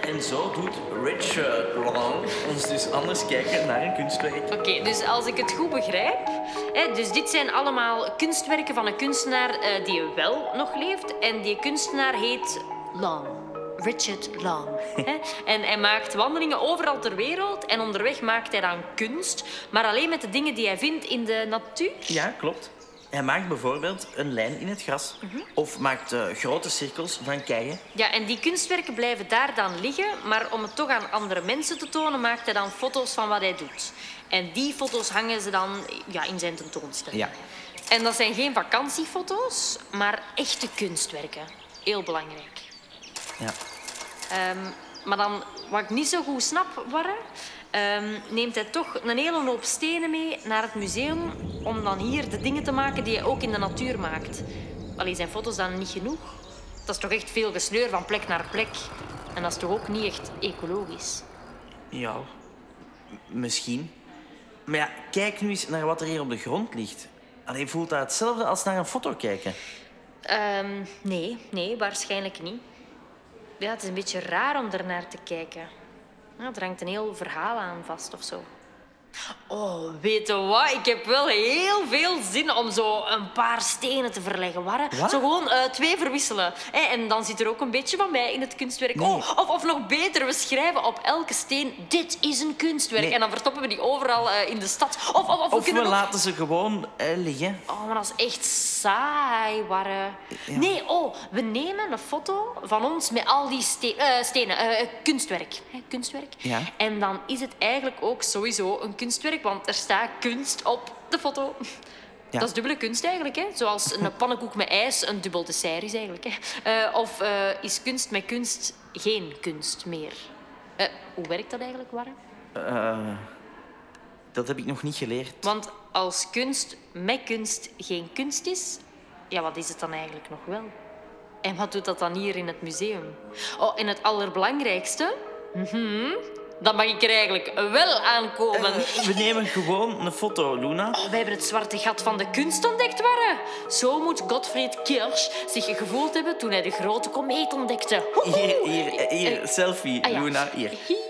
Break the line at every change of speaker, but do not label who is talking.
En zo doet Richard Long ons dus anders kijken naar een kunstwerk.
Oké, dus als ik het goed begrijp, hè, dus dit zijn allemaal kunstwerken van een kunstenaar eh, die wel nog leeft. En die kunstenaar heet Long. Richard Long. En hij maakt wandelingen overal ter wereld en onderweg maakt hij dan kunst, maar alleen met de dingen die hij vindt in de natuur.
Ja, klopt. Hij maakt bijvoorbeeld een lijn in het gras. Of maakt eh, grote cirkels van keien.
Ja, en die kunstwerken blijven daar dan liggen, maar om het toch aan andere mensen te tonen, maakt hij dan foto's van wat hij doet. En die foto's hangen ze dan ja, in zijn tentoonstelling.
Ja.
En dat zijn geen vakantiefoto's, maar echte kunstwerken. Heel belangrijk.
Ja.
Ehm, maar dan, wat ik niet zo goed snap, Warre, ehm, neemt hij toch een hele hoop stenen mee naar het museum om dan hier de dingen te maken die hij ook in de natuur maakt. Alleen zijn foto's dan niet genoeg. Dat is toch echt veel gesleur van plek naar plek. En dat is toch ook niet echt ecologisch.
Ja, misschien. Maar ja, kijk nu eens naar wat er hier op de grond ligt. Allee, voelt dat hetzelfde als naar een foto kijken?
Ehm, nee, nee, waarschijnlijk niet. Ja, het is een beetje raar om ernaar te kijken. Ja, er hangt een heel verhaal aan vast of zo. Oh, weet je wat? Ik heb wel heel veel zin om zo een paar stenen te verleggen.
Wat?
Zo gewoon eh, twee verwisselen. Hè? En dan zit er ook een beetje van mij in het kunstwerk.
Nee.
Oh, of, of nog beter, we schrijven op elke steen... Dit is een kunstwerk.
Nee.
En dan verstoppen we die overal eh, in de stad. Of, of, of we
Of we
ook-
laten ze gewoon eh, liggen.
Oh, maar dat is echt saai, Warre. Nee, oh, we nemen een foto van ons met al die ste- eh, stenen. eh, kunstwerk. Hè, kunstwerk.
Ja.
En dan is het eigenlijk ook sowieso een kunstwerk, want er staat kunst op de foto.
Ja.
Dat is dubbele kunst eigenlijk. Hè? Zoals een pannenkoek met ijs een dubbel dessert is eigenlijk. Hè? Eh, of eh, is kunst met kunst geen kunst meer? Eh, hoe werkt dat eigenlijk, Warre?
Eh, dat heb ik nog niet geleerd.
Want als kunst met kunst geen kunst is, ja, wat is het dan eigenlijk nog wel? En wat doet dat dan hier in het museum? Oh, en het allerbelangrijkste, mhm, dan mag ik er eigenlijk wel aankomen.
Eh, we nemen gewoon een foto, Luna.
We hebben het zwarte gat van de kunst ontdekt, Warre. Zo moet Gottfried Kirsch zich gevoeld hebben toen hij de grote komeet ontdekte.
Hier, hier, eh, hier, selfie,
Ah ja.
Luna, hier.
Hier.